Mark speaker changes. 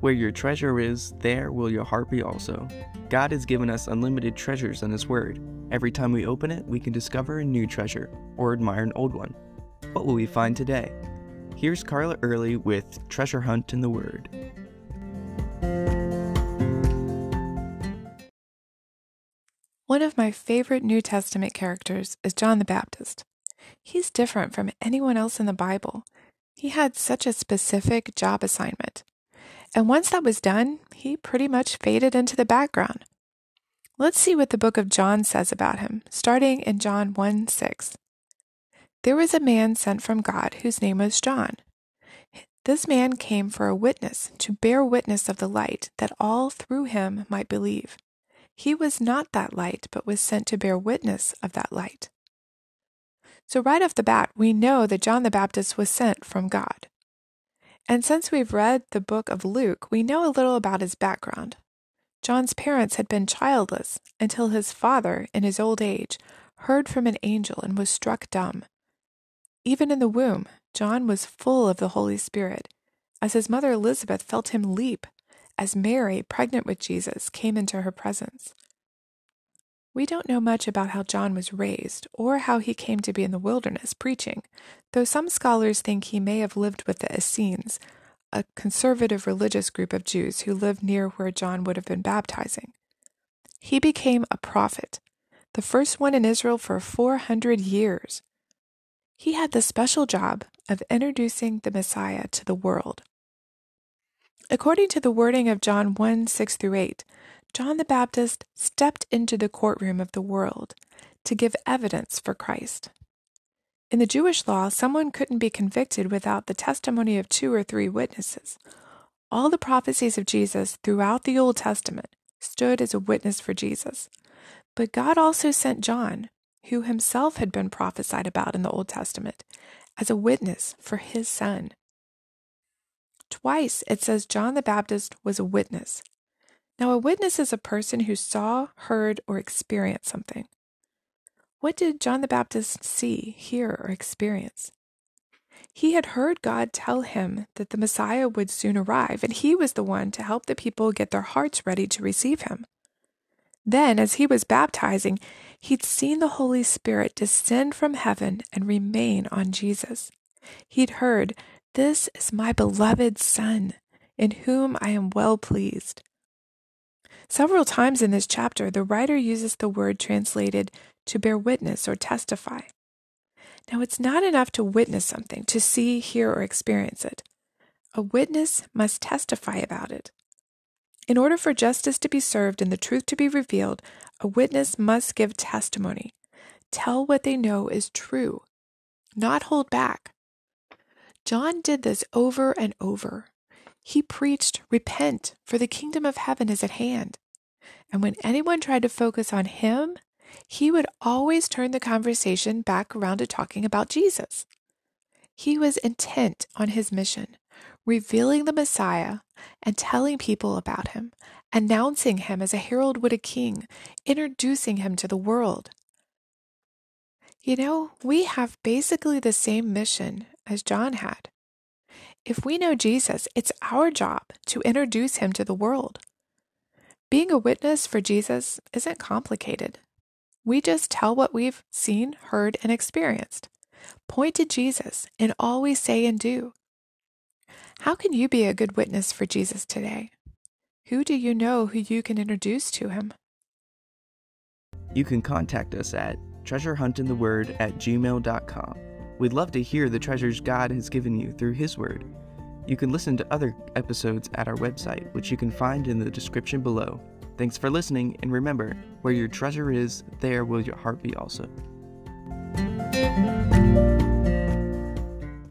Speaker 1: Where your treasure is, there will your heart be also. God has given us unlimited treasures in His Word. Every time we open it, we can discover a new treasure or admire an old one. What will we find today? Here's Carla Early with Treasure Hunt in the Word.
Speaker 2: One of my favorite New Testament characters is John the Baptist. He's different from anyone else in the Bible. He had such a specific job assignment. And once that was done, he pretty much faded into the background. Let's see what the book of John says about him, starting in John 1 6. There was a man sent from God whose name was John. This man came for a witness, to bear witness of the light, that all through him might believe. He was not that light, but was sent to bear witness of that light. So, right off the bat, we know that John the Baptist was sent from God. And since we've read the book of Luke, we know a little about his background. John's parents had been childless until his father, in his old age, heard from an angel and was struck dumb. Even in the womb, John was full of the Holy Spirit, as his mother Elizabeth felt him leap as Mary, pregnant with Jesus, came into her presence. We don't know much about how John was raised or how he came to be in the wilderness preaching, though some scholars think he may have lived with the Essenes, a conservative religious group of Jews who lived near where John would have been baptizing. He became a prophet, the first one in Israel for 400 years. He had the special job of introducing the Messiah to the world. According to the wording of John 1 6 through 8, John the Baptist stepped into the courtroom of the world to give evidence for Christ. In the Jewish law, someone couldn't be convicted without the testimony of two or three witnesses. All the prophecies of Jesus throughout the Old Testament stood as a witness for Jesus. But God also sent John, who himself had been prophesied about in the Old Testament, as a witness for his son. Twice it says John the Baptist was a witness, now, a witness is a person who saw, heard, or experienced something. What did John the Baptist see, hear, or experience? He had heard God tell him that the Messiah would soon arrive, and he was the one to help the people get their hearts ready to receive him. Then, as he was baptizing, he'd seen the Holy Spirit descend from heaven and remain on Jesus. He'd heard, This is my beloved Son, in whom I am well pleased. Several times in this chapter, the writer uses the word translated to bear witness or testify. Now, it's not enough to witness something, to see, hear, or experience it. A witness must testify about it. In order for justice to be served and the truth to be revealed, a witness must give testimony, tell what they know is true, not hold back. John did this over and over. He preached, Repent, for the kingdom of heaven is at hand. And when anyone tried to focus on him, he would always turn the conversation back around to talking about Jesus. He was intent on his mission, revealing the Messiah and telling people about him, announcing him as a herald would a king, introducing him to the world. You know, we have basically the same mission as John had. If we know Jesus, it's our job to introduce him to the world. Being a witness for Jesus isn't complicated. We just tell what we've seen, heard, and experienced. Point to Jesus in all we say and do. How can you be a good witness for Jesus today? Who do you know who you can introduce to him?
Speaker 1: You can contact us at treasurehuntintheword at gmail.com. We'd love to hear the treasures God has given you through His Word. You can listen to other episodes at our website, which you can find in the description below. Thanks for listening, and remember, where your treasure is, there will your heart be also.